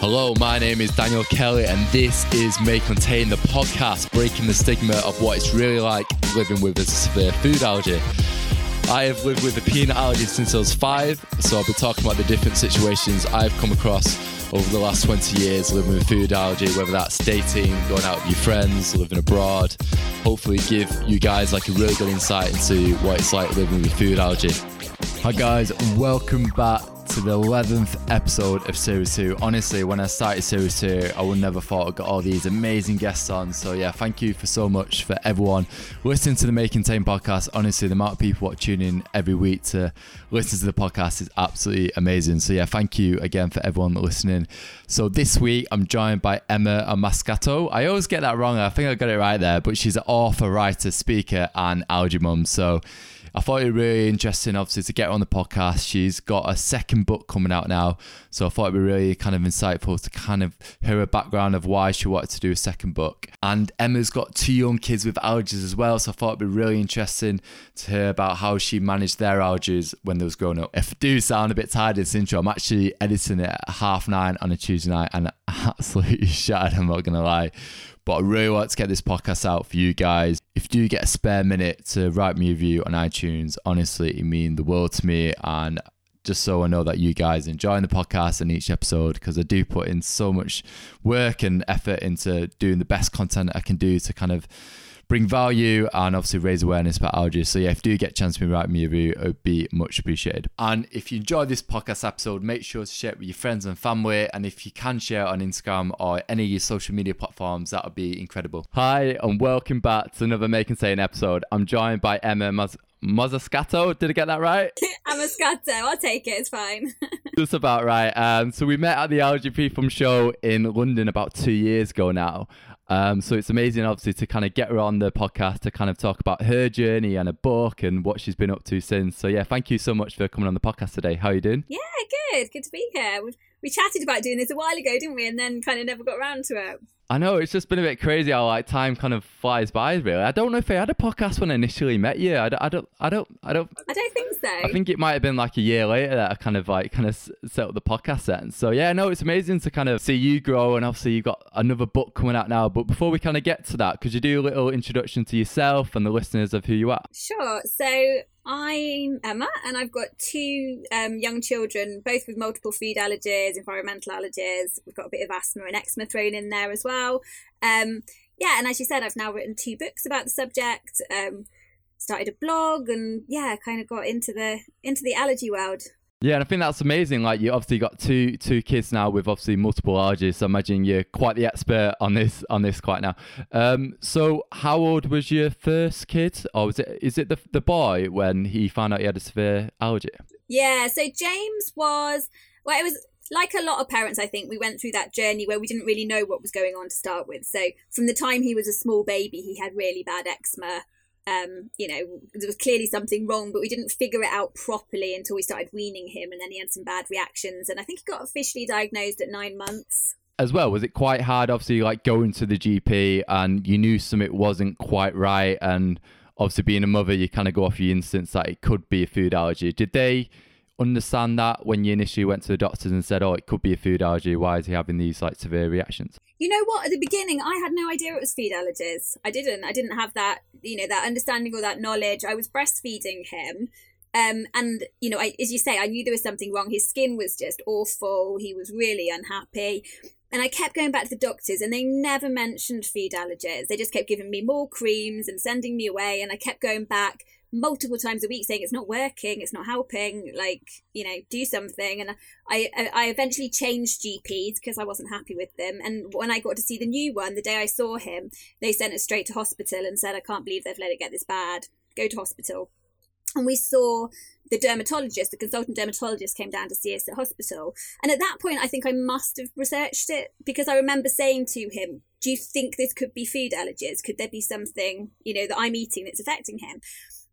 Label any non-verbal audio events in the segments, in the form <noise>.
Hello, my name is Daniel Kelly, and this is May Contain, the podcast breaking the stigma of what it's really like living with a severe food allergy. I have lived with a peanut allergy since I was five, so I'll be talking about the different situations I've come across over the last 20 years living with food allergy, whether that's dating, going out with your friends, living abroad. Hopefully, give you guys like a really good insight into what it's like living with food allergy. Hi, guys, welcome back to the 11th episode of Series 2. Honestly, when I started Series 2, I would never thought I'd got all these amazing guests on. So, yeah, thank you for so much for everyone listening to the May Contain podcast. Honestly, the amount of people that tune in every week to listen to the podcast is absolutely amazing. So, yeah, thank you again for everyone listening. So, this week I'm joined by Emma Amoscato. I always get that wrong. I think I got it right there, but she's an author, writer, speaker, and allergy mum. So, I thought it was really interesting, obviously, to get her on the podcast. She's got a second book coming out now, so I thought it'd be really kind of insightful to kind of hear her background of why she wanted to do a second book. And Emma's got two young kids with allergies as well, so I thought it'd be really interesting to hear about how she managed their allergies when they was growing up. If I do sound a bit tired in this intro, I'm actually editing it at half nine on a Tuesday night and <laughs> absolutely shattered. I'm not gonna lie. But I really want to get this podcast out for you guys. If you do get a spare minute to write me a review on iTunes, honestly, it means the world to me. And just so I know that you guys enjoying the podcast and each episode, because I do put in so much work and effort into doing the best content I can do to kind of bring value and obviously raise awareness about allergies. So yeah, if you do get a chance to write me a review, it would be much appreciated. And if you enjoyed this podcast episode, make sure to share it with your friends and family. And if you can share it on Instagram or any of your social media platforms, that would be incredible. Hi, and welcome back to another May Contain episode. I'm joined by Emma Maz- Mozzascato. Did I get that right? <laughs> Amoscato. I'll take it. It's fine. <laughs> Just about right. Um, so we met at the Allergy Free show in London about two years ago now. Um, so it's amazing, obviously, to kind of get her on the podcast to kind of talk about her journey and a book and what she's been up to since. So yeah, thank you so much for coming on the podcast today. How are you doing? Yeah, good. Good to be here. We, we chatted about doing this a while ago, didn't we? And then kind of never got around to it. I know it's just been a bit crazy how like time kind of flies by. Really, I don't know if I had a podcast when I initially met you. I don't, I don't, I don't, I don't. I don't think so. I think it might have been like a year later that I kind of like kind of set up the podcast then. So yeah, no, it's amazing to kind of see you grow, and obviously you've got another book coming out now. But before we kind of get to that, could you do a little introduction to yourself and the listeners of who you are? Sure. So I'm Emma, and I've got two um, young children, both with multiple food allergies, environmental allergies. We've got a bit of asthma and eczema thrown in there as well. Um, yeah, and as you said, I've now written two books about the subject. Um, started a blog, and yeah, kind of got into the into the allergy world. Yeah, and I think that's amazing. Like you obviously got two two kids now with obviously multiple allergies. So I imagine you're quite the expert on this on this quite now. Um, so how old was your first kid, or was it is it the the boy when he found out he had a severe allergy? Yeah, so James was well, it was like a lot of parents, I think, we went through that journey where we didn't really know what was going on to start with. So from the time he was a small baby, he had really bad eczema um, you know, there was clearly something wrong, but we didn't figure it out properly until we started weaning him, and then he had some bad reactions, and I think he got officially diagnosed at nine months. As well, was it quite hard? Obviously, like going to the GP, and you knew something wasn't quite right, and obviously being a mother, you kind of go off your instincts that it could be a food allergy. Did they? Understand that when you initially went to the doctors and said, "Oh, it could be a food allergy. Why is he having these like severe reactions?" You know what? At the beginning, I had no idea it was food allergies. I didn't. I didn't have that, you know, that understanding or that knowledge. I was breastfeeding him. Um, and you know, I, as you say, I knew there was something wrong. His skin was just awful. He was really unhappy. And I kept going back to the doctors, and they never mentioned food allergies. They just kept giving me more creams and sending me away. And I kept going back multiple times a week saying it's not working, it's not helping, like, you know, do something. And I, I eventually changed GPs because I wasn't happy with them. And when I got to see the new one, the day I saw him, they sent us straight to hospital and said, I can't believe they've let it get this bad. Go to hospital. And we saw the dermatologist, the consultant dermatologist came down to see us at hospital. And at that point, I think I must have researched it because I remember saying to him, Do you think this could be food allergies? Could there be something, you know, that I'm eating that's affecting him?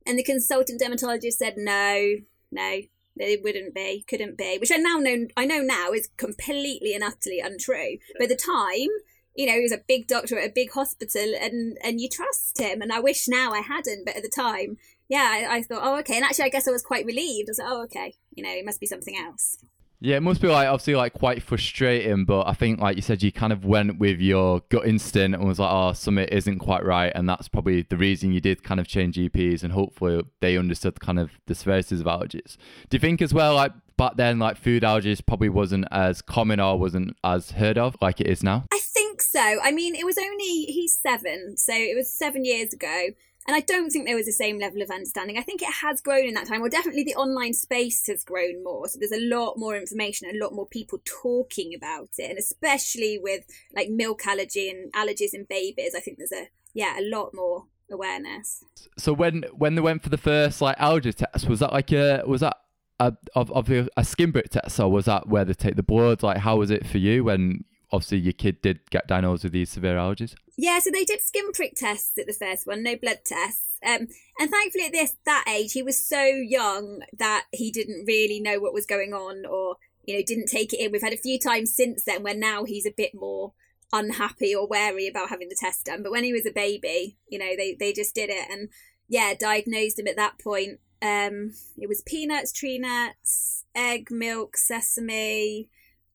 And the consultant dermatologist said, no, no, it wouldn't be, couldn't be, which I now know, I know now is completely and utterly untrue. But at the time, you know, he was a big doctor at a big hospital and, and you trust him. And I wish now I hadn't, but at the time, yeah, I, I thought, oh, okay. And actually, I guess I was quite relieved. I was like, oh, okay, you know, it must be something else. Yeah, it must be like obviously like quite frustrating, but I think like you said, you kind of went with your gut instinct and was like, oh, something isn't quite right, and that's probably the reason you did kind of change GPs, and hopefully they understood kind of the severities of allergies. Do you think as well, like back then, like food allergies probably wasn't as common or wasn't as heard of like it is now? I think so. I mean, it was only he's seven, so it was seven years ago. And I don't think there was the same level of understanding. I think it has grown in that time, or definitely the online space has grown more. So there's a lot more information, a lot more people talking about it, and especially with like milk allergy and allergies in babies, I think there's a yeah a lot more awareness. So when when they went for the first like allergy test, was that like a was that a of, of a, a skin prick test, or was that where they take the blood? Like, how was it for you when obviously your kid did get diagnosed with these severe allergies? Yeah, so they did skin prick tests at the first one, no blood tests. Um, and thankfully, at this that age, he was so young that he didn't really know what was going on, or you know, didn't take it in. We've had a few times since then where now he's a bit more unhappy or wary about having the test done. But when he was a baby, you know, they they just did it, and yeah, diagnosed him at that point. Um, it was peanuts, tree nuts, egg, milk, sesame,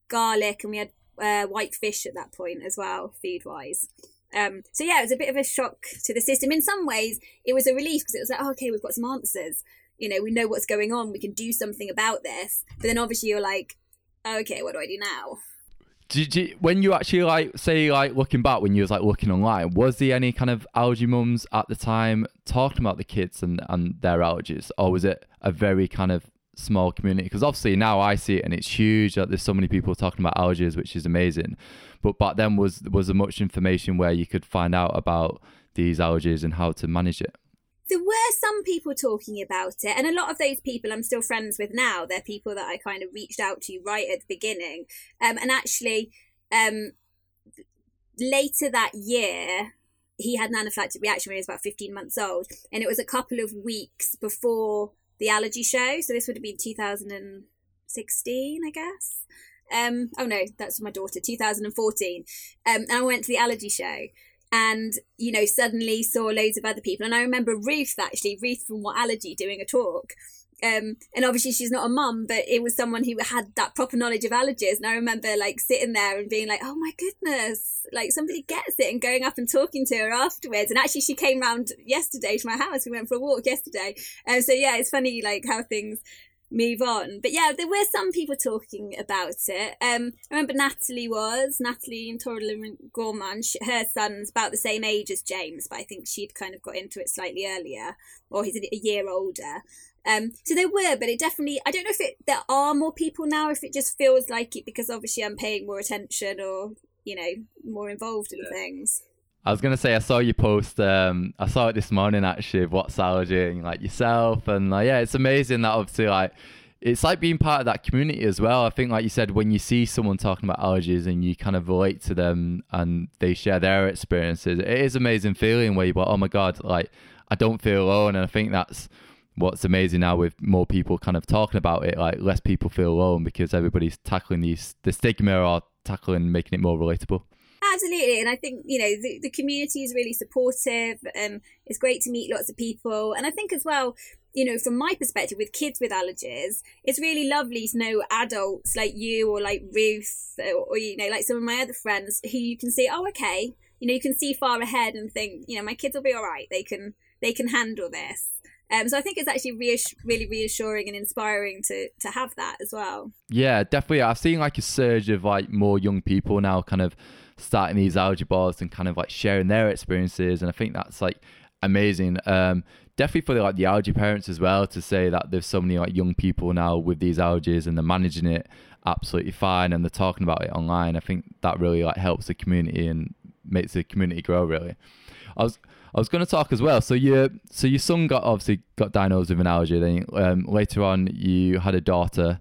garlic, and we had uh, white fish at that point as well, food wise. Um, so yeah, it was a bit of a shock to the system. In some ways, it was a relief because it was like, oh, okay, we've got some answers. You know, we know what's going on. We can do something about this. But then obviously you're like, okay, what do I do now? Did you, when you actually like say like looking back when you was like looking online, was there any kind of allergy mums at the time talking about the kids and and their allergies, or was it a very kind of small community because obviously now I see it and it's huge. Like there's so many people talking about allergies, which is amazing. But back then was was there much information where you could find out about these allergies and how to manage it? There were some people talking about it, and a lot of those people I'm still friends with now. They're people that I kind of reached out to right at the beginning, um, and actually, um, later that year, he had an anaphylactic reaction when he was about 15 months old, and it was a couple of weeks before the allergy show. So this would have been 2016, I guess. Um, oh no, that's my daughter, 2014. Um, and I went to the allergy show and, you know, suddenly saw loads of other people. And I remember Ruth, actually, Ruth from What Allergy, doing a talk. Um, and obviously she's not a mum, but it was someone who had that proper knowledge of allergies. And I remember like sitting there and being like, oh my goodness, like somebody gets it and going up and talking to her afterwards. And actually she came round yesterday to my house. We went for a walk yesterday. Um, so yeah, it's funny like how things move on. But yeah, there were some people talking about it. Um, I remember Natalie was, Natalie and Torlin Gorman, her son's about the same age as James, but I think she'd kind of got into it slightly earlier, or he's a year older. Um, so there were, but it definitely, I don't know if it, there are more people now, if it just feels like it because obviously I'm paying more attention or, you know, more involved in yeah. things. I was gonna say I saw you post. Um, I saw it this morning actually. Of what's allergy like yourself, and like yeah, it's amazing that obviously like it's like being part of that community as well. I think like you said, when you see someone talking about allergies and you kind of relate to them and they share their experiences, it is amazing feeling where you're like, oh my god, like I don't feel alone, and I think that's what's amazing now with more people kind of talking about it, like less people feel alone because everybody's tackling these the stigma or tackling making it more relatable. Absolutely, and I think you know the, the community is really supportive. Um, it's great to meet lots of people, and I think as well, you know, from my perspective, with kids with allergies, it's really lovely to know adults like you or like Ruth or, or you know like some of my other friends who you can see, oh, okay, you know, you can see far ahead and think, you know, my kids will be all right. They can they can handle this. Um, so I think it's actually reass- really reassuring and inspiring to to have that as well. Yeah, definitely. I've seen like a surge of like more young people now, kind of starting these allergy boards and kind of like sharing their experiences, and I think that's like amazing. Um, definitely for the, like the allergy parents as well to say that there's so many like young people now with these allergies and they're managing it absolutely fine and they're talking about it online. I think that really like helps the community and makes the community grow really. I was I was going to talk as well. So your so your son got obviously got diagnosed with an allergy. Then um, later on, you had a daughter,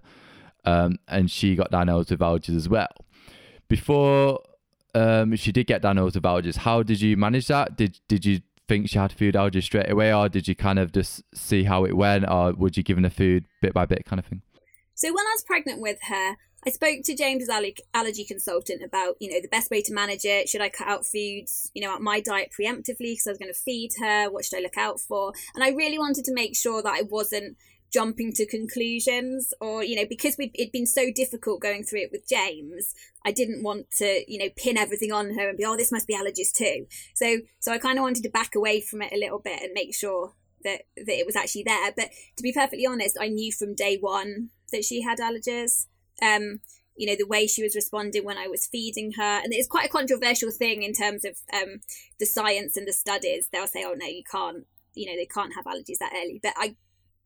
um, and she got diagnosed with allergies as well. Before um, she did get diagnosed with allergies, how did you manage that? Did did you think she had food allergies straight away, or did you kind of just see how it went, or would you give her food bit by bit, kind of thing? So when I was pregnant with her, I spoke to James's allergy consultant about, you know, the best way to manage it. Should I cut out foods, you know, out my diet preemptively because I was going to feed her? What should I look out for? And I really wanted to make sure that I wasn't jumping to conclusions or you know because it'd been so difficult going through it with James I didn't want to you know pin everything on her and be oh this must be allergies too so so I kind of wanted to back away from it a little bit and make sure that that it was actually there but to be perfectly honest I knew from day one that she had allergies um you know the way she was responding when I was feeding her and it's quite a controversial thing in terms of um the science and the studies they'll say oh no you can't you know they can't have allergies that early but I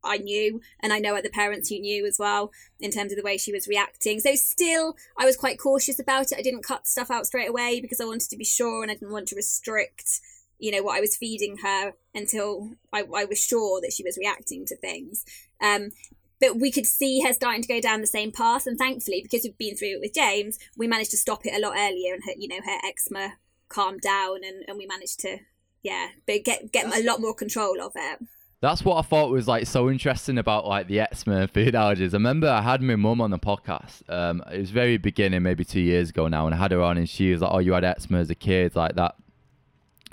I knew, and I know other parents who knew as well in terms of the way she was reacting. So still, I was quite cautious about it. I didn't cut stuff out straight away because I wanted to be sure and I didn't want to restrict, you know, what I was feeding her until I, I was sure that she was reacting to things. Um, but we could see her starting to go down the same path, and thankfully, because we've been through it with James, we managed to stop it a lot earlier, and her, you know, her eczema calmed down, and, and we managed to, yeah, but get get a lot more control of it. That's what I thought was like so interesting about like the eczema and food allergies. I remember I had my mum on the podcast. Um, it was very beginning, maybe two years ago now, and I had her on, and she was like, "Oh, you had eczema as a kid, like that."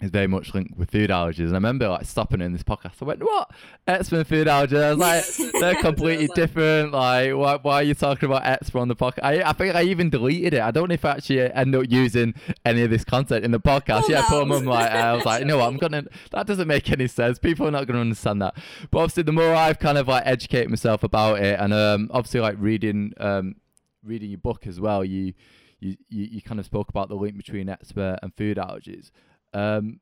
Is very much linked with food allergies. And I remember like stopping in this podcast. I went, "What? Eczema and food allergies?" I was like, <laughs> "They're completely like, different. Like, why, why are you talking about eczema on the podcast?" I, I think I even deleted it. I don't know if I actually end up using any of this content in the podcast. Oh, yeah, no. poor mum. Like, I was like, "You know what? I'm gonna. <laughs> That doesn't make any sense. People are not gonna understand that." But obviously, the more I've kind of like educated myself about it, and um, obviously like reading um, reading your book as well, you. You, you, you kind of spoke about the link between eczema and food allergies. Um,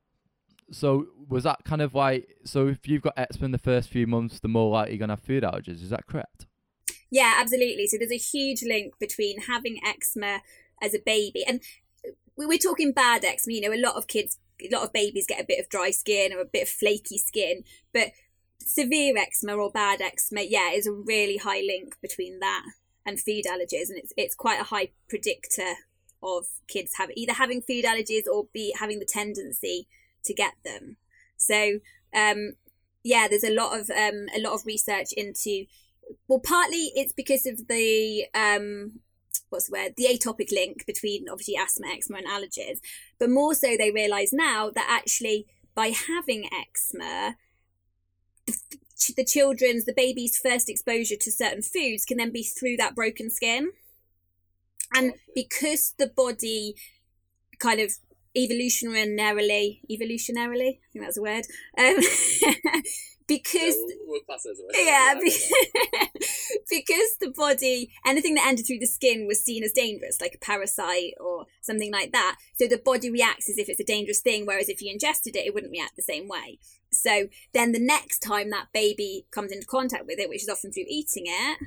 so was that kind of like so if you've got eczema in the first few months, the more likely you're gonna have food allergies? Is that correct? Yeah, absolutely. So there's a huge link between having eczema as a baby, and we're talking bad eczema. You know, a lot of kids, a lot of babies get a bit of dry skin or a bit of flaky skin, but severe eczema or bad eczema, yeah, is a really high link between that and food allergies, and it's it's quite a high predictor of kids have either having food allergies or be having the tendency to get them. So um, yeah, there's a lot of um, a lot of research into. Well, partly it's because of the um, what's the word the atopic link between obviously asthma, eczema, and allergies, but more so they realise now that actually by having eczema, the, the children's the baby's first exposure to certain foods can then be through that broken skin and because the body kind of evolutionarily evolutionarily i think that's a word um, <laughs> because yeah, <laughs> because the body anything that entered through the skin was seen as dangerous like a parasite or something like that. So the body reacts as if it's a dangerous thing whereas if you ingested it it wouldn't react the same way. So then the next time that baby comes into contact with it which is often through eating it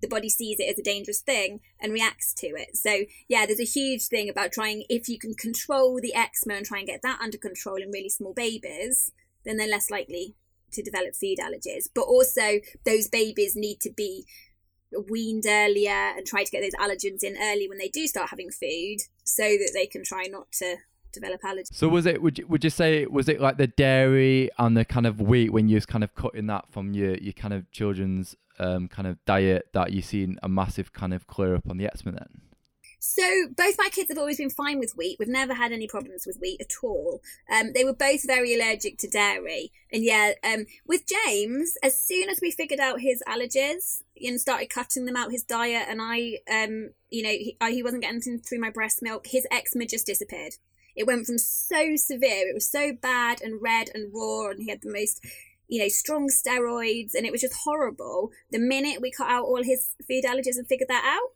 the body sees it as a dangerous thing and reacts to it. So yeah, there's a huge thing about trying if you can control the eczema and try and get that under control in really small babies, then they're less likely to develop food allergies. But also those babies need to be weaned earlier and try to get those allergens in early when they do start having food so that they can try not to develop allergies. So was it? Would you would you say was it like the dairy and the kind of wheat when you was kind of cutting that from your your kind of children's um, kind of diet that you've seen a massive kind of clear up on the eczema then? So both my kids have always been fine with wheat. We've never had any problems with wheat at all. Um, they were both very allergic to dairy, and yeah, um, with James, as soon as we figured out his allergies and started cutting them out his diet, and I, um, you know, he, I, he wasn't getting through my breast milk, his eczema just disappeared. It went from so severe, it was so bad and red and raw, and he had the most you know, strong steroids, and it was just horrible. The minute we cut out all his food allergies and figured that out,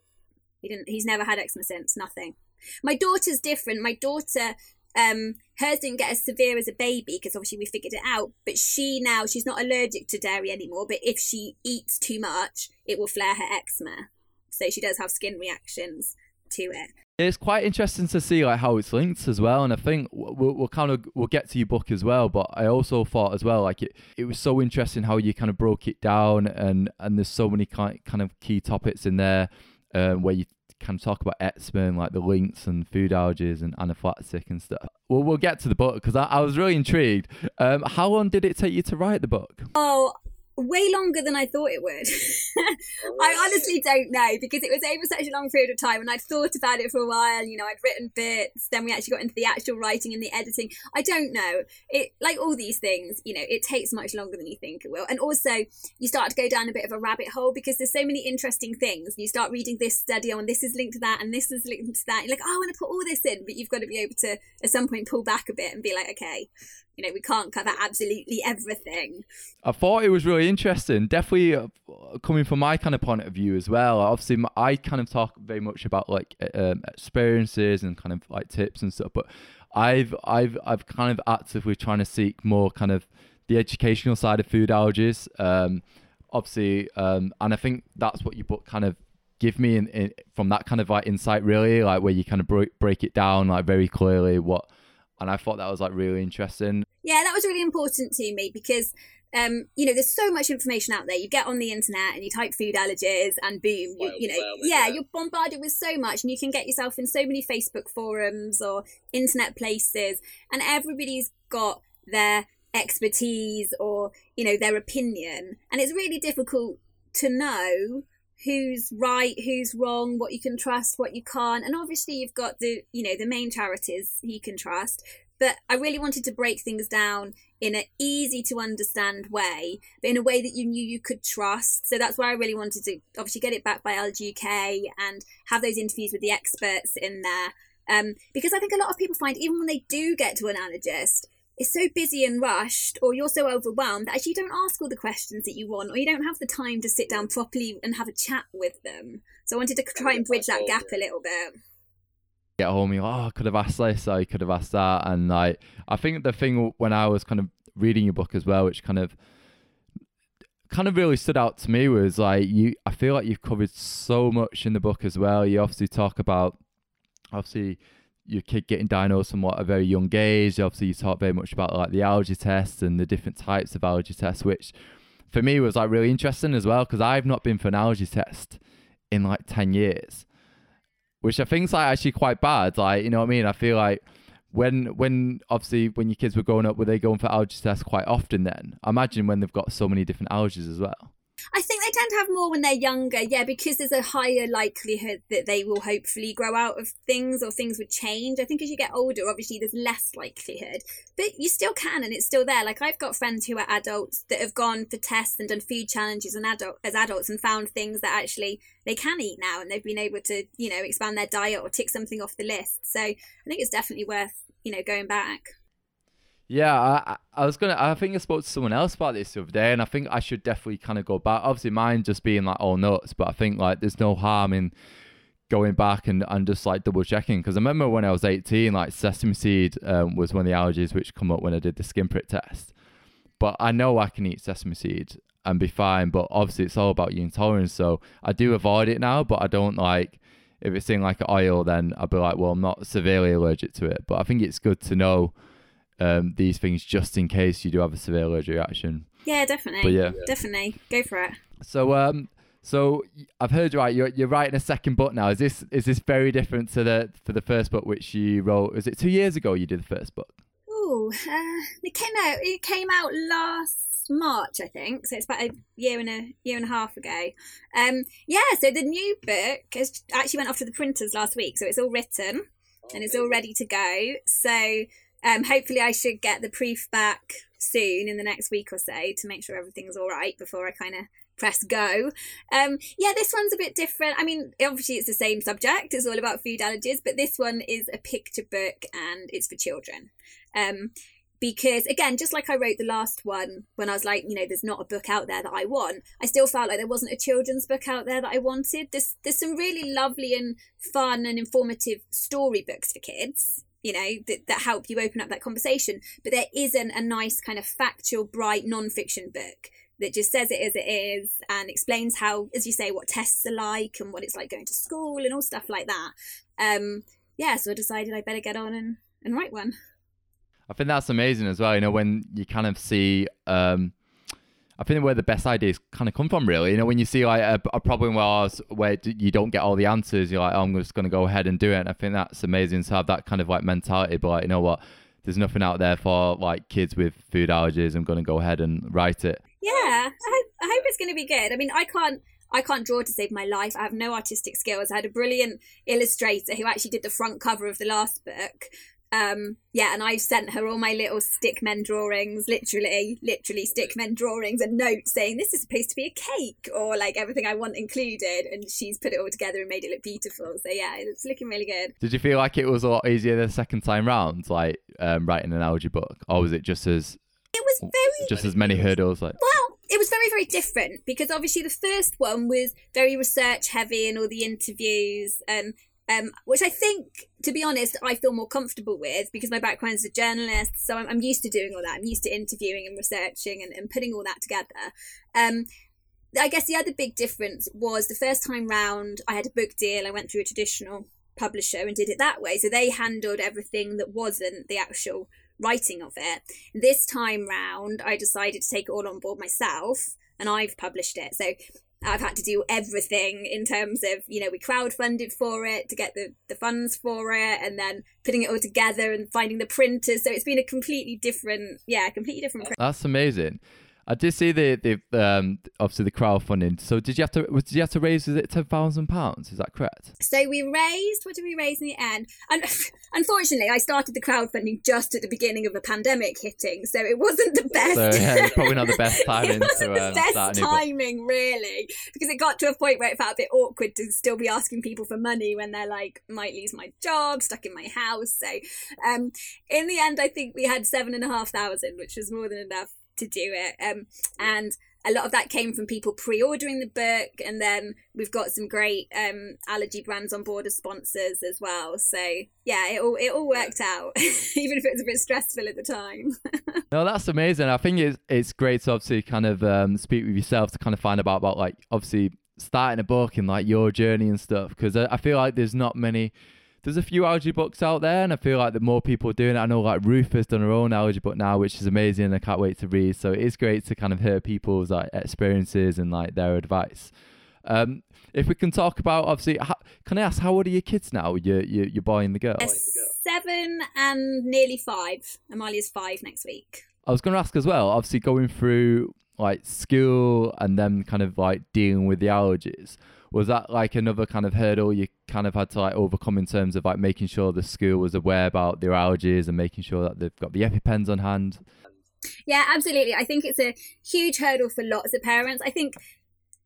he didn't. He's never had eczema since. Nothing. My daughter's different. My daughter, um, hers didn't get as severe as a baby because obviously we figured it out. But she now she's not allergic to dairy anymore. But if she eats too much, it will flare her eczema. So she does have skin reactions to it. It's quite interesting to see like how it's linked as well, and I think we'll, we'll kind of we'll get to your book as well. But I also thought as well like it it was so interesting how you kind of broke it down, and and there's so many kind kind of key topics in there um, where you kind of talk about eczema and like the links and food allergies and anaphylactic and stuff. Well, we'll get to the book because I, I was really intrigued. Um, how long did it take you to write the book? Oh, way longer than I thought it would. <laughs> I honestly don't know because it was over such a long period of time and I'd thought about it for a while. You know, I'd written bits, then we actually got into the actual writing and the editing. I don't know. It like all these things, you know, it takes much longer than you think it will. And also, you start to go down a bit of a rabbit hole because there's so many interesting things. You start reading this study on this is linked to that and this is linked to that. You're like, oh, I want to put all this in, but you've got to be able to at some point pull back a bit and be like, okay, you know, we can't cover absolutely everything. I thought it was really interesting. Definitely uh, coming from my kind of point of view as well. Obviously, I kind of talk very much about like um, experiences and kind of like tips and stuff, but I've I've I've kind of actively trying to seek more kind of the educational side of food allergies. Um, obviously, um, and I think that's what your book kind of give me in, in, from that kind of like insight really like where you kind of break, break it down like very clearly what and I thought that was like really interesting. Yeah, that was really important to me because um, you know, there's so much information out there. You get on the internet and you type food allergies, and boom, you, you know, yeah, you're bombarded with so much, and you can get yourself in so many Facebook forums or internet places, and everybody's got their expertise or you know their opinion, and it's really difficult to know who's right, who's wrong, what you can trust, what you can't. And obviously you've got the, you know, the main charities you can trust. But I really wanted to break things down in an easy to understand way, but in a way that you knew you could trust. So that's why I really wanted to obviously get it back by UK and have those interviews with the experts in there. Um, because I think a lot of people find even when they do get to an allergist, is so busy and rushed or you're so overwhelmed that actually you don't ask all the questions that you want or you don't have the time to sit down properly and have a chat with them. So i wanted to try and bridge that gap a little bit. Get home you're oh i could have asked this i could have asked that and like i think the thing when i was kind of reading your book as well which kind of kind of really stood out to me was like you i feel like you've covered so much in the book as well. You obviously talk about obviously your kid getting diagnosed from what a very young age. Obviously, you talk very much about like the allergy tests and the different types of allergy tests, which for me was like really interesting as well because I've not been for an allergy test in like ten years, which I think is like actually quite bad. Like you know what I mean? I feel like when when obviously when your kids were growing up, were they going for allergy tests quite often? Then I imagine when they've got so many different allergies as well. I think they tend to have more when they're younger, yeah, because there's a higher likelihood that they will hopefully grow out of things or things would change. I think as you get older, obviously there's less likelihood, but you still can and it's still there. Like I've got friends who are adults that have gone for tests and done food challenges and adult as adults and found things that actually they can eat now and they've been able to, you know, expand their diet or tick something off the list. So I think it's definitely worth, you know, going back. Yeah, I, I was gonna. I think I spoke to someone else about this the other day, and I think I should definitely kind of go back. Obviously, mine just being like all nuts, but I think like there's no harm in going back and, and just like double checking because I remember when I was 18, like sesame seed um, was one of the allergies which come up when I did the skin prick test. But I know I can eat sesame seed and be fine. But obviously, it's all about your intolerance. So I do avoid it now, but I don't like if it's in like an oil, then I'd be like, well, I'm not severely allergic to it. But I think it's good to know um, these things just in case you do have a severe allergic reaction. Yeah, definitely. But yeah, definitely go for it. So, um, so I've heard right. You're you're writing a second book now. Is this is this very different to the for the first book which you wrote? Was it two years ago you did the first book? Oh, uh, it came out. It came out last March, I think. So it's about a year and a year and a half ago. Um, yeah. So the new book has actually went off to the printers last week, so it's all written and it's all ready to go. So um, hopefully, I should get the proof back soon in the next week or so to make sure everything's all right before I kind of press go. Um, yeah, this one's a bit different. I mean, obviously, it's the same subject, it's all about food allergies, but this one is a picture book and it's for children. Um, because again, just like I wrote the last one when I was like, you know, there's not a book out there that I want, I still felt like there wasn't a children's book out there that I wanted. There's there's some really lovely and fun and informative storybooks for kids you know that, that help you open up that conversation. But there isn't a nice kind of factual bright non-fiction book that just says it as it is and explains how as you say what tests are like and what it's like going to school and all stuff like that. Um yeah so i decided i better get on and, and write one. I think that's amazing as well you know when you kind of see um I think where the best ideas kind of come from, really. You know, when you see like a, a problem where, where you don't get all the answers, you're like, oh, I'm just going to go ahead and do it. And I think that's amazing to have that kind of like mentality. But like, you know what? There's nothing out there for like kids with food allergies. I'm going to go ahead and write it. Yeah, I, I hope it's going to be good. I mean, I can't I can't draw to save my life. I have no artistic skills. I had a brilliant illustrator who actually did the front cover of the last book. Um, yeah, and I sent her all my little stickmen drawings, literally, literally stickmen drawings and notes saying this is supposed to be a cake or like everything I want included. And she's put it all together and made it look beautiful. So yeah, it's looking really good. Did you feel like it was a lot easier the second time round, like um, writing an allergy book, or was it just as it was very just as many hurdles? Like well, it was very very different because obviously the first one was very research heavy and all the interviews and um, which I think, to be honest, I feel more comfortable with because my background is a journalist. So I'm, I'm used to doing all that. I'm used to interviewing and researching and, and putting all that together. Um, I guess the other big difference was the first time round, I had a book deal. I went through a traditional publisher and did it that way. So they handled everything that wasn't the actual writing of it. This time round, I decided to take it all on board myself and I've published it. So I've had to do everything in terms of, you know, we crowdfunded for it to get the, the funds for it and then putting it all together and finding the printers. So it's been a completely different, yeah, completely different. That's amazing. I did see the the um obviously the crowdfunding. So did you have to did you have to raise is it ten thousand pounds? Is that correct? So we raised what did we raise in the end? And <laughs> unfortunately, I started the crowdfunding just at the beginning of the pandemic hitting, so it wasn't the best. So yeah, probably not the <laughs> best timing. it wasn't to, the um, best timing, really, because it got to a point where it felt a bit awkward to still be asking people for money when they're like, might lose my job, stuck in my house. So, um, in the end, I think we had seven and a half thousand, which was more than enough to do it. Um, and a lot of that came from people pre-ordering the book, and then we've got some great um, allergy brands on board as sponsors as well. So yeah, it all it all worked out, <laughs> even if it was a bit stressful at the time. <laughs> no, that's amazing. I think it's it's great to obviously kind of um, speak with yourself to kind of find about about like obviously starting a book and like your journey and stuff because I, I feel like there's not many there's a few allergy books out there, and I feel like the more people are doing it. I know like Ruth has done her own allergy book now, which is amazing. and I can't wait to read. So it is great to kind of hear people's like experiences and like their advice. Um, if we can talk about obviously, how, can I ask how old are your kids now? Your your, your boy and the girl. Seven and nearly five. Amalia's five next week. I was going to ask as well. Obviously, going through like school and then kind of like dealing with the allergies was that like another kind of hurdle you kind of had to like overcome in terms of like making sure the school was aware about their allergies and making sure that they've got the epipens on hand? Yeah absolutely. I think it's a huge hurdle for lots of parents. I think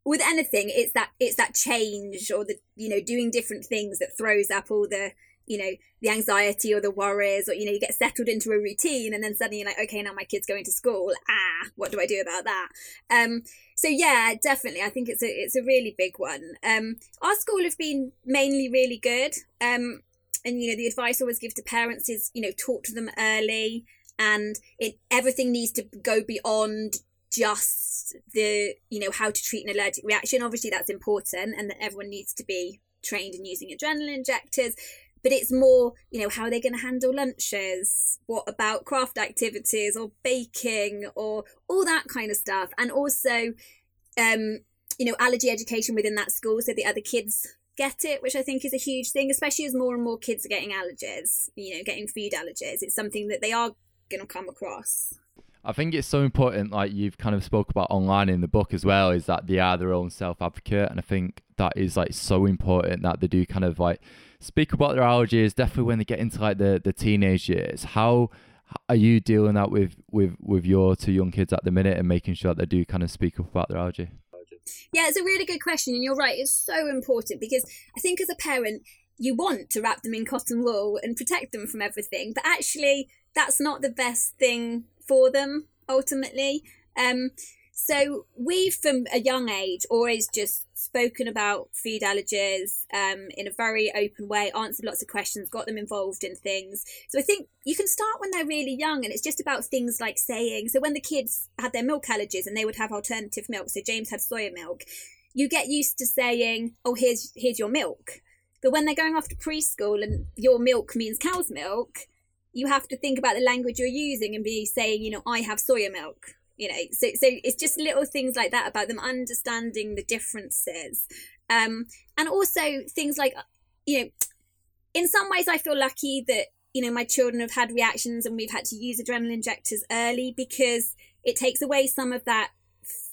with anything it's that it's that change or the you know doing different things that throws up all the you know the anxiety or the worries or you know you get settled into a routine and then suddenly you're like okay now my kid's going to school. Ah what do i do about that? Um so yeah definitely. I think it's a it's a really big one. Um our school have been mainly really good. Um and you know the advice I always give to parents is you know talk to them early and it everything needs to go beyond just the you know how to treat an allergic reaction. Obviously that's important and that everyone needs to be trained in using adrenaline injectors but it's more you know how are they going to handle lunches? What about craft activities or baking or all that kind of stuff? And also um you know allergy education within that school so the other kids get it which i think is a huge thing especially as more and more kids are getting allergies you know getting food allergies. It's something that they are going to come across I think it's so important, like you've kind of spoke about online in the book as well, is that they are their own self advocate, and I think that is like so important that they do kind of like speak about their allergies. Definitely when they get into like the the teenage years, how are you dealing that with with with your two young kids at the minute and making sure that they do kind of speak up about their allergy? Yeah, it's a really good question, and you're right. It's so important because I think as a parent, you want to wrap them in cotton wool and protect them from everything, but actually, that's not the best thing for them ultimately. Um, so we, from a young age, always just spoken about food allergies um, in a very open way, answered lots of questions, got them involved in things. So I think you can start when they're really young, and it's just about things like saying. So when the kids had their milk allergies and they would have alternative milk, so James had soya milk, you get used to saying, "Oh, here's here's your milk." But when they're going off to preschool and your milk means cow's milk, you have to think about the language you're using and be saying, you know, I have soya milk. You know, so so it's just little things like that about them understanding the differences, um, and also things like, you know, in some ways I feel lucky that you know my children have had reactions and we've had to use adrenaline injectors early because it takes away some of that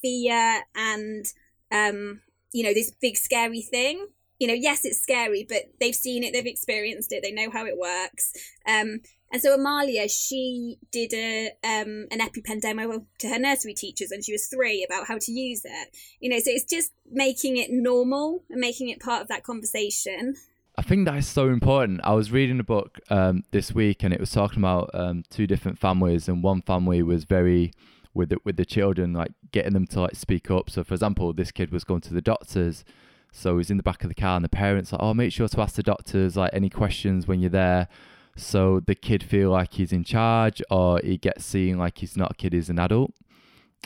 fear and um, you know, this big scary thing. You know, yes, it's scary, but they've seen it, they've experienced it, they know how it works. Um, and so Amalia, she did a um, an EpiPen demo to her nursery teachers when she was three about how to use it. You know, so it's just making it normal and making it part of that conversation. I think that is so important. I was reading a book um, this week, and it was talking about um, two different families, and one family was very with the, with the children, like getting them to like speak up. So, for example, this kid was going to the doctors, so he's in the back of the car, and the parents like, "Oh, make sure to ask the doctors like any questions when you're there." So the kid feel like he's in charge, or he gets seen like he's not a kid, he's an adult.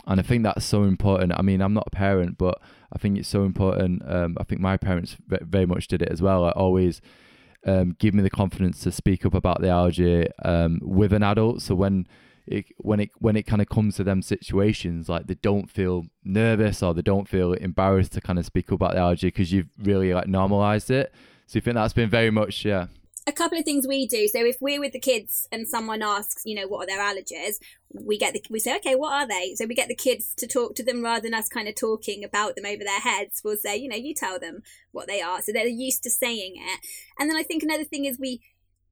And I think that's so important. I mean, I'm not a parent, but I think it's so important. Um, I think my parents very much did it as well. I always um, give me the confidence to speak up about the allergy um, with an adult. So when it when it when it kind of comes to them situations, like they don't feel nervous or they don't feel embarrassed to kind of speak up about the allergy because you've really like normalized it. So you think that's been very much yeah a couple of things we do. So if we're with the kids and someone asks, you know, what are their allergies, we get the we say, okay, what are they? So we get the kids to talk to them rather than us kind of talking about them over their heads. We'll say, you know, you tell them what they are, so they're used to saying it. And then I think another thing is we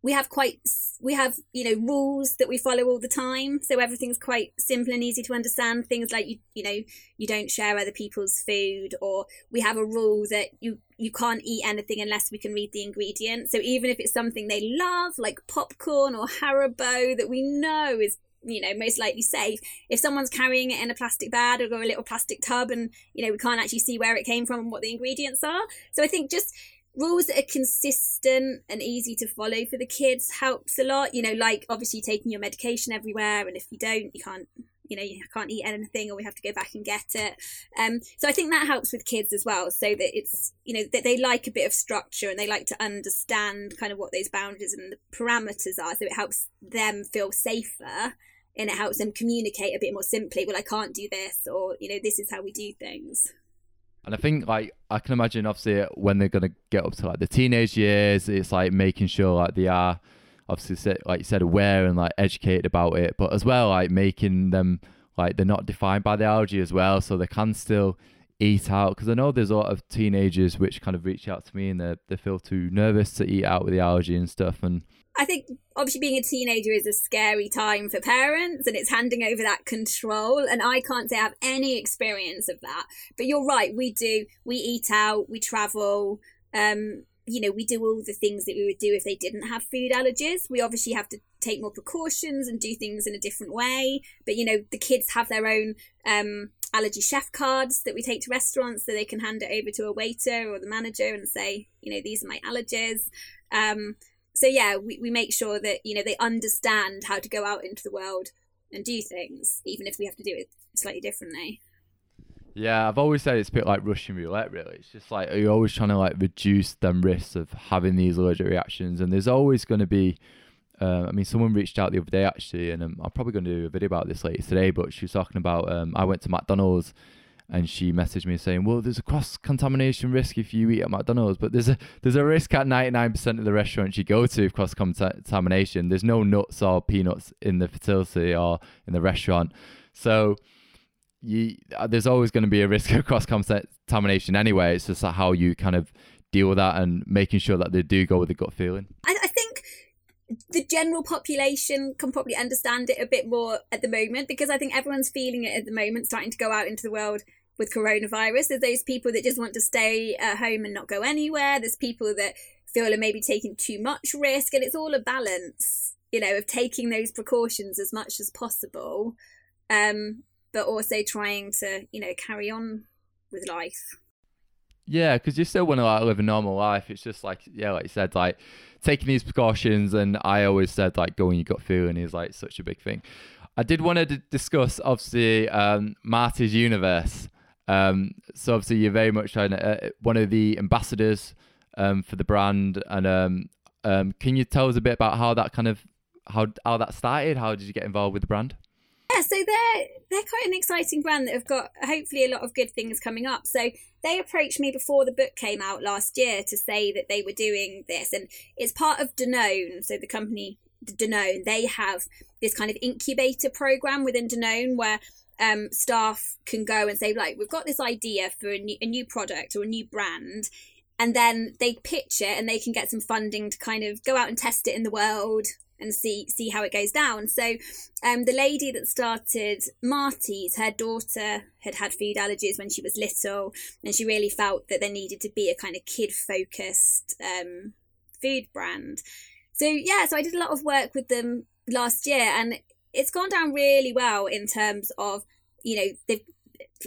we have quite we have you know rules that we follow all the time so everything's quite simple and easy to understand. Things like you you know you don't share other people's food or we have a rule that you you can't eat anything unless we can read the ingredients so even if it's something they love like popcorn or haribo that we know is you know most likely safe if someone's carrying it in a plastic bag or a little plastic tub and you know we can't actually see where it came from and what the ingredients are. So i think just rules that are consistent and easy to follow for the kids helps a lot. You know, like obviously taking your medication everywhere, and if you don't, you can't. You know, you can't eat anything, or we have to go back and get it. Um, so I think that helps with kids as well, so that it's you know that they like a bit of structure and they like to understand kind of what those boundaries and the parameters are. So it helps them feel safer and it helps them communicate a bit more simply. Well, I can't do this, or you know, this is how we do things. And I think like I can imagine obviously when they're gonna get up to like the teenage years, it's like making sure like they are obviously like you said aware and like educated about it, but as well like making them like they're not defined by the allergy as well, so they can still eat out. Because I know there's a lot of teenagers which kind of reach out to me and they they feel too nervous to eat out with the allergy and stuff and I think obviously being a teenager is a scary time for parents and it's handing over that control. And I can't say I have any experience of that. But you're right, we do. We eat out, we travel. Um, you know, we do all the things that we would do if they didn't have food allergies. We obviously have to take more precautions and do things in a different way. But, you know, the kids have their own um, allergy chef cards that we take to restaurants so they can hand it over to a waiter or the manager and say, you know, these are my allergies. Um, so yeah, we, we make sure that, you know, they understand how to go out into the world and do things, even if we have to do it slightly differently. Yeah, I've always said it's a bit like Russian roulette, really. It's just like you're always trying to like reduce them risks of having these allergic reactions, and there's always going to be. Uh, I mean, someone reached out the other day actually, and um, I'm probably going to do a video about this later today. But she was talking about um, I went to McDonald's and she messaged me saying, "Well, there's a cross contamination risk if you eat at McDonald's, but there's a there's a risk at 99% of the restaurants you go to of cross contamination. There's no nuts or peanuts in the facility or in the restaurant, so you uh, there's always going to be a risk <laughs> of cross contamination anyway. It's just how you kind of deal with that and making sure that they do go with a gut feeling. I, I think the general population can probably understand it a bit more at the moment because I think everyone's feeling it at the moment, starting to go out into the world with coronavirus. There's those people that just want to stay at home and not go anywhere. There's people that feel are maybe taking too much risk, and it's all a balance, you know, of taking those precautions as much as possible, um, but also trying to, you know, carry on with life. Yeah, because you still want to like live a normal life. It's just like yeah, like you said, like taking these precautions. And I always said like going you got feeling is like such a big thing. I did want to d- discuss obviously um, Marty's universe. Um, so obviously you're very much uh, one of the ambassadors um, for the brand, and um, um, can you tell us a bit about how that kind of how how that started? How did you get involved with the brand? Yeah, so they're they're quite an exciting brand that have got hopefully a lot of good things coming up. So they approached me before the book came out last year to say that they were doing this, and it's part of Danone. So the company Danone, they have this kind of incubator program within Danone where um, staff can go and say, like, we've got this idea for a new, a new product or a new brand, and then they pitch it and they can get some funding to kind of go out and test it in the world and see see how it goes down. So, um, the lady that started Marty's, her daughter had had food allergies when she was little, and she really felt that there needed to be a kind of kid focused um, food brand. So yeah, so I did a lot of work with them last year, and it's gone down really well in terms of you know they've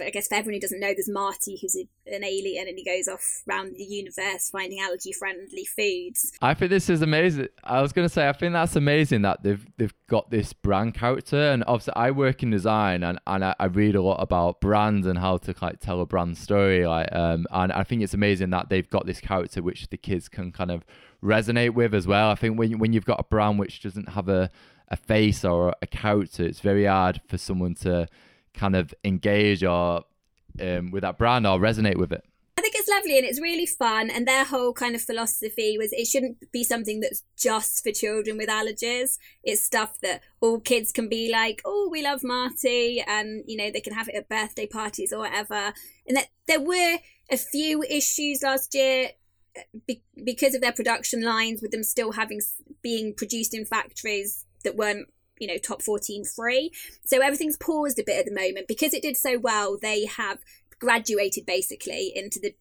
I guess for everyone who doesn't know, there's Marty, who's a, an alien, and he goes off around the universe finding allergy-friendly foods. I think this is amazing. I was going to say, I think that's amazing that they've they've got this brand character, and obviously, I work in design, and, and I, I read a lot about brands and how to like tell a brand story, like, um, and I think it's amazing that they've got this character which the kids can kind of resonate with as well. I think when when you've got a brand which doesn't have a a face or a character, it's very hard for someone to kind of engage or um, with that brand or resonate with it. I think it's lovely and it's really fun. And their whole kind of philosophy was it shouldn't be something that's just for children with allergies. It's stuff that all kids can be like, oh, we love Marty, and you know they can have it at birthday parties or whatever. And that there were a few issues last year be- because of their production lines, with them still having being produced in factories that weren't you know top 14 free. So everything's paused a bit at the moment. Because it did so well they have graduated basically into the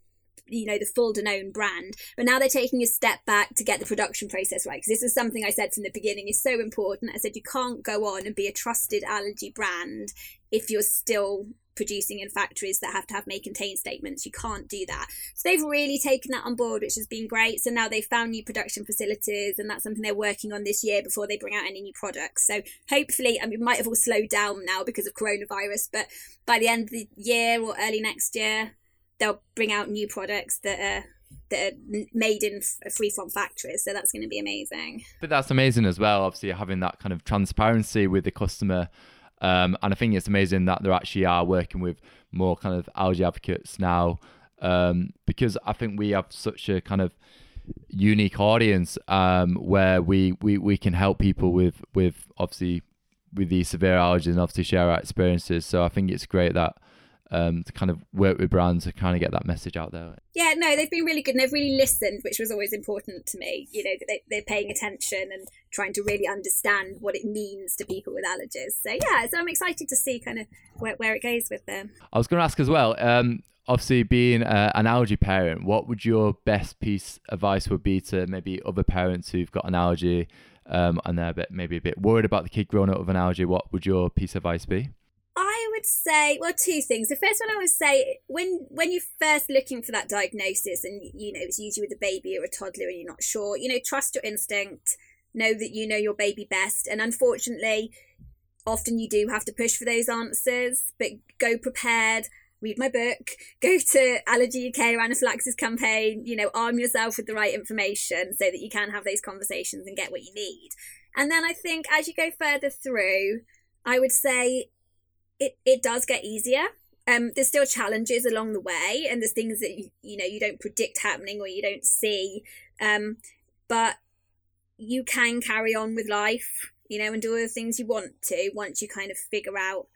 you know the full Danone brand. But now they're taking a step back to get the production process right. Because this is something I said from the beginning is so important. I said you can't go on and be a trusted allergy brand if you're still producing in factories that have to have may contain statements. You can't do that. So they've really taken that on board, which has been great. So now they've found new production facilities, and that's something they're working on this year before they bring out any new products. So hopefully, I mean, it might have all slowed down now because of coronavirus, but by the end of the year or early next year, they'll bring out new products that are that are made in free from factories. So that's going to be amazing. But that's amazing as well. Obviously, having that kind of transparency with the customer um, and I think it's amazing that they actually are working with more kind of allergy advocates now um, because I think we have such a kind of unique audience um, where we, we, we can help people with, with obviously with these severe allergies and obviously share our experiences. So I think it's great that um, to kind of work with brands to kind of get that message out there. Yeah, no, they've been really good and they've really listened, which was always important to me. You know, they, they're paying attention and trying to really understand what it means to people with allergies. So, yeah, so I'm excited to see kind of where, where it goes with them. I was going to ask as well, um, obviously being uh, an allergy parent, what would your best piece of advice would be to maybe other parents who've got an allergy um, and they're a bit, maybe a bit worried about the kid growing up with an allergy? What would your piece of advice be? Would say well two things. The first one i would say when when you're first looking for that diagnosis and you know it's usually with a baby or a toddler and you're not sure you know trust your instinct know that you know your baby best. And unfortunately often you do have to push for those answers but go prepared read my book <laughs> go to allergy uk or anaphylaxis campaign you know arm yourself with the right information so that you can have those conversations and get what you need. And then i think as you go further through i would say it, it does get easier. Um, there's still challenges along the way, and there's things that you, you know you don't predict happening or you don't see, um, but you can carry on with life, you know, and do all the things you want to once you kind of figure out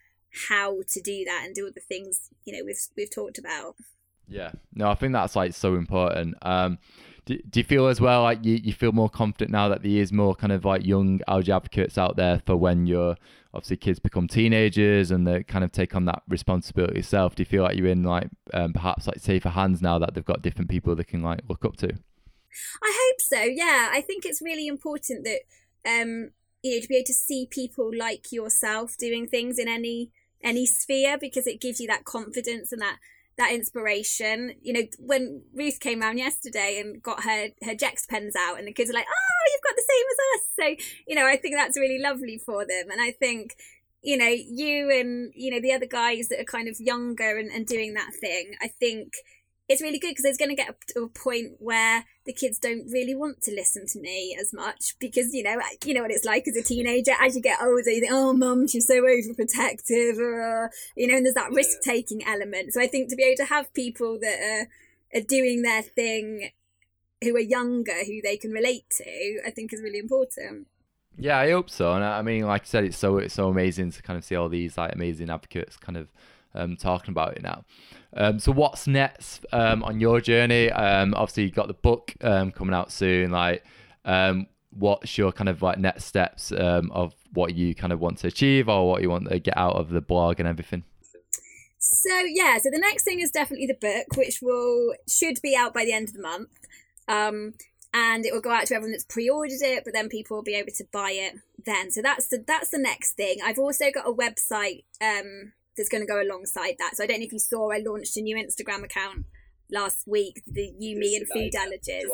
how to do that and do all the things you know we've we've talked about. Yeah, no, I think that's like so important. Um, do, do you feel as well like you, you feel more confident now that there is more kind of like young allergy advocates out there for when you're obviously kids become teenagers and they kind of take on that responsibility yourself? Do you feel like you're in like um, perhaps like safer hands now that they've got different people they can like look up to? I hope so yeah. I think it's really important that um you know to be able to see people like yourself doing things in any any sphere because it gives you that confidence and that that inspiration. You know, when Ruth came around yesterday and got her her Jext pens out, and the kids are like, "Oh, you've got the same as us." So, you know, I think that's really lovely for them, and I think. You know, you and you know the other guys that are kind of younger and, and doing that thing. I think it's really good because it's going to get to a point where the kids don't really want to listen to me as much because you know you know what it's like as a teenager as you get older you think oh mum she's so overprotective or you know and there's that risk taking element. So i think to be able to have people that are, are doing their thing who are younger who they can relate to i think is really important. Yeah, I hope so. And I mean, like I said, it's so it's so amazing to kind of see all these like amazing advocates kind of um, talking about it now. Um, so what's next um, on your journey? Um, obviously, you got the book um, coming out soon. Like, um, what's your kind of like next steps um, of what you kind of want to achieve or what you want to get out of the blog and everything? So yeah, so the next thing is definitely the book, which will should be out by the end of the month. Um, and it will go out to everyone that's pre-ordered it, but then people will be able to buy it then. So that's the that's the next thing. I've also got a website um, that's going to go alongside that. So I don't know if you saw, I launched a new Instagram account last week, the You, Me, and Food Allergies.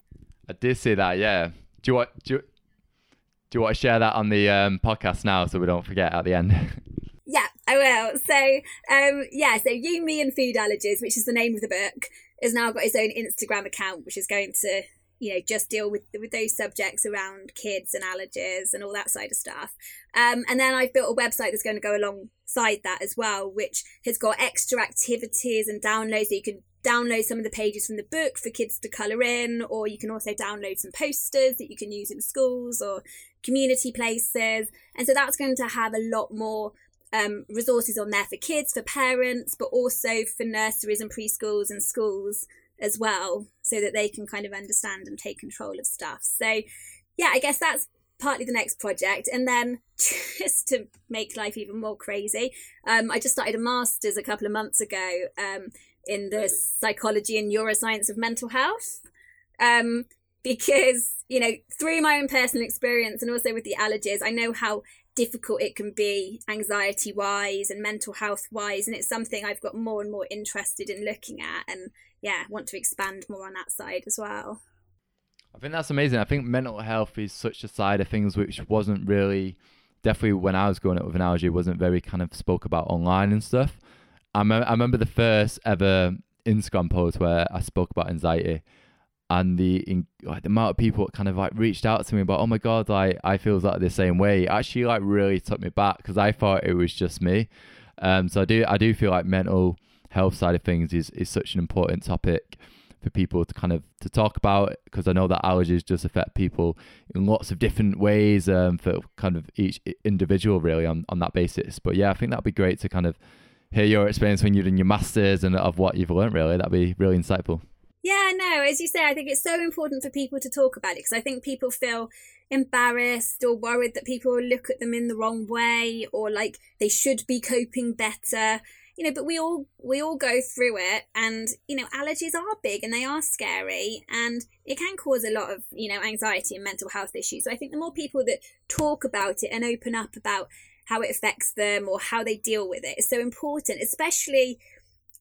I did see that. Yeah. Do you want do you, do you want to share that on the um, podcast now so we don't forget at the end? <laughs> yeah, I will. So um, yeah, so You, Me, and Food Allergies, which is the name of the book, has now got its own Instagram account, which is going to you know just deal with with those subjects around kids and allergies and all that side of stuff. Um, and then i've built a website that's going to go alongside that as well which has got extra activities and downloads that you can download some of the pages from the book for kids to colour in or you can also download some posters that you can use in schools or community places. And so that's going to have a lot more um, resources on there for kids for parents but also for nurseries and preschools and schools as well so that they can kind of understand and take control of stuff. So, yeah, I guess that's partly the next project. And then <laughs> just to make life even more crazy, um, I just started a master's a couple of months ago um, in the psychology and neuroscience of mental health. Um, because, you know, through my own personal experience and also with the allergies, I know how difficult it can be anxiety wise and mental health wise and it's something I've got more and more interested in looking at and yeah, want to expand more on that side as well. I think that's amazing. I think mental health is such a side of things which wasn't really, definitely when I was growing up with an allergy, wasn't very kind of spoke about online and stuff. I, me- I remember the first ever Instagram post where I spoke about anxiety and the like the amount of people kind of like reached out to me about oh my god like I feel like the same way actually like really took me back because I thought it was just me um so I do I do feel like mental health side of things is, is such an important topic for people to kind of to talk about because I know that allergies just affect people in lots of different ways um, for kind of each individual really on, on that basis. But yeah, I think that'd be great to kind of hear your experience when you're doing your masters and of what you've learned really. That'd be really insightful. Yeah, no, as you say, I think it's so important for people to talk about it because I think people feel embarrassed or worried that people look at them in the wrong way or like they should be coping better you know but we all we all go through it and you know allergies are big and they are scary and it can cause a lot of you know anxiety and mental health issues. So i think the more people that talk about it and open up about how it affects them or how they deal with it is so important especially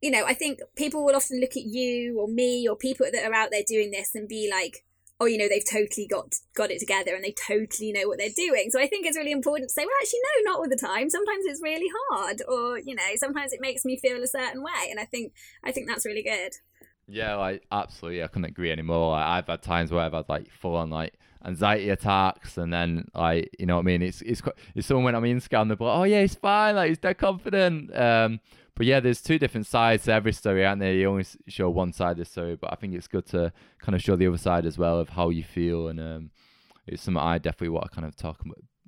you know i think people will often look at you or me or people that are out there doing this and be like oh, you know, they've totally got got it together and they totally know what they're doing. So I think it's really important to say, well, actually, no, not all the time. Sometimes it's really hard, or you know, sometimes it makes me feel a certain way, and I think I think that's really good. Yeah, like absolutely, I couldn't agree anymore. Like, I've had times where I've had like full on like anxiety attacks, and then like you know what I mean. It's it's it's someone when I'm in scan, they're like, oh yeah, he's fine, like he's dead confident. Um, but yeah, there's two different sides to every story, aren't there? You only show one side of the story, but I think it's good to kind of show the other side as well of how you feel, and um, it's something I definitely want to kind of talk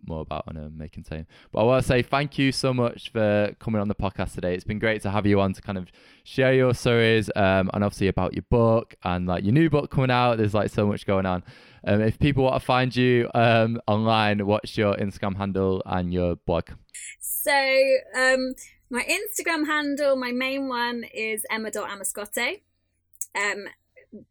more about on um, making time. But I want to say thank you so much for coming on the podcast today. It's been great to have you on to kind of share your stories um, and obviously about your book and like your new book coming out. There's like so much going on. Um, if people want to find you um, online, what's your Instagram handle and your blog? So um, my Instagram handle, my main one is emma.amoscato, um,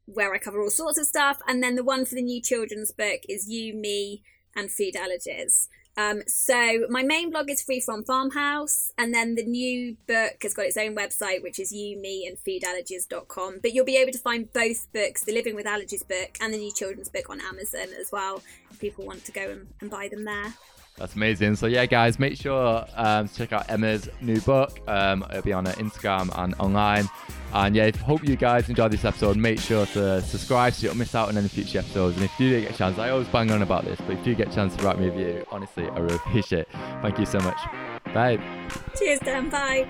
where I cover all sorts of stuff. And then the one for the new children's book is You, Me, and Food Allergies. Um, so my main blog is Free From Farmhouse, and then the new book has got its own website, which is you, me, and foodallergies.com. But you'll be able to find both books, the Living with Allergies book and the new children's book on Amazon as well, if people want to go and, and buy them there. That's amazing. So yeah, guys, make sure um, to check out Emma's new book. Um, it'll be on her Instagram and online. And yeah, hope you guys enjoyed this episode. Make sure to subscribe so you don't miss out on any future episodes. And if you do get a chance, I always bang on about this, but if you do get a chance to write me a review, honestly, I really appreciate it. Thank you so much. Bye. Cheers, Dan. Bye.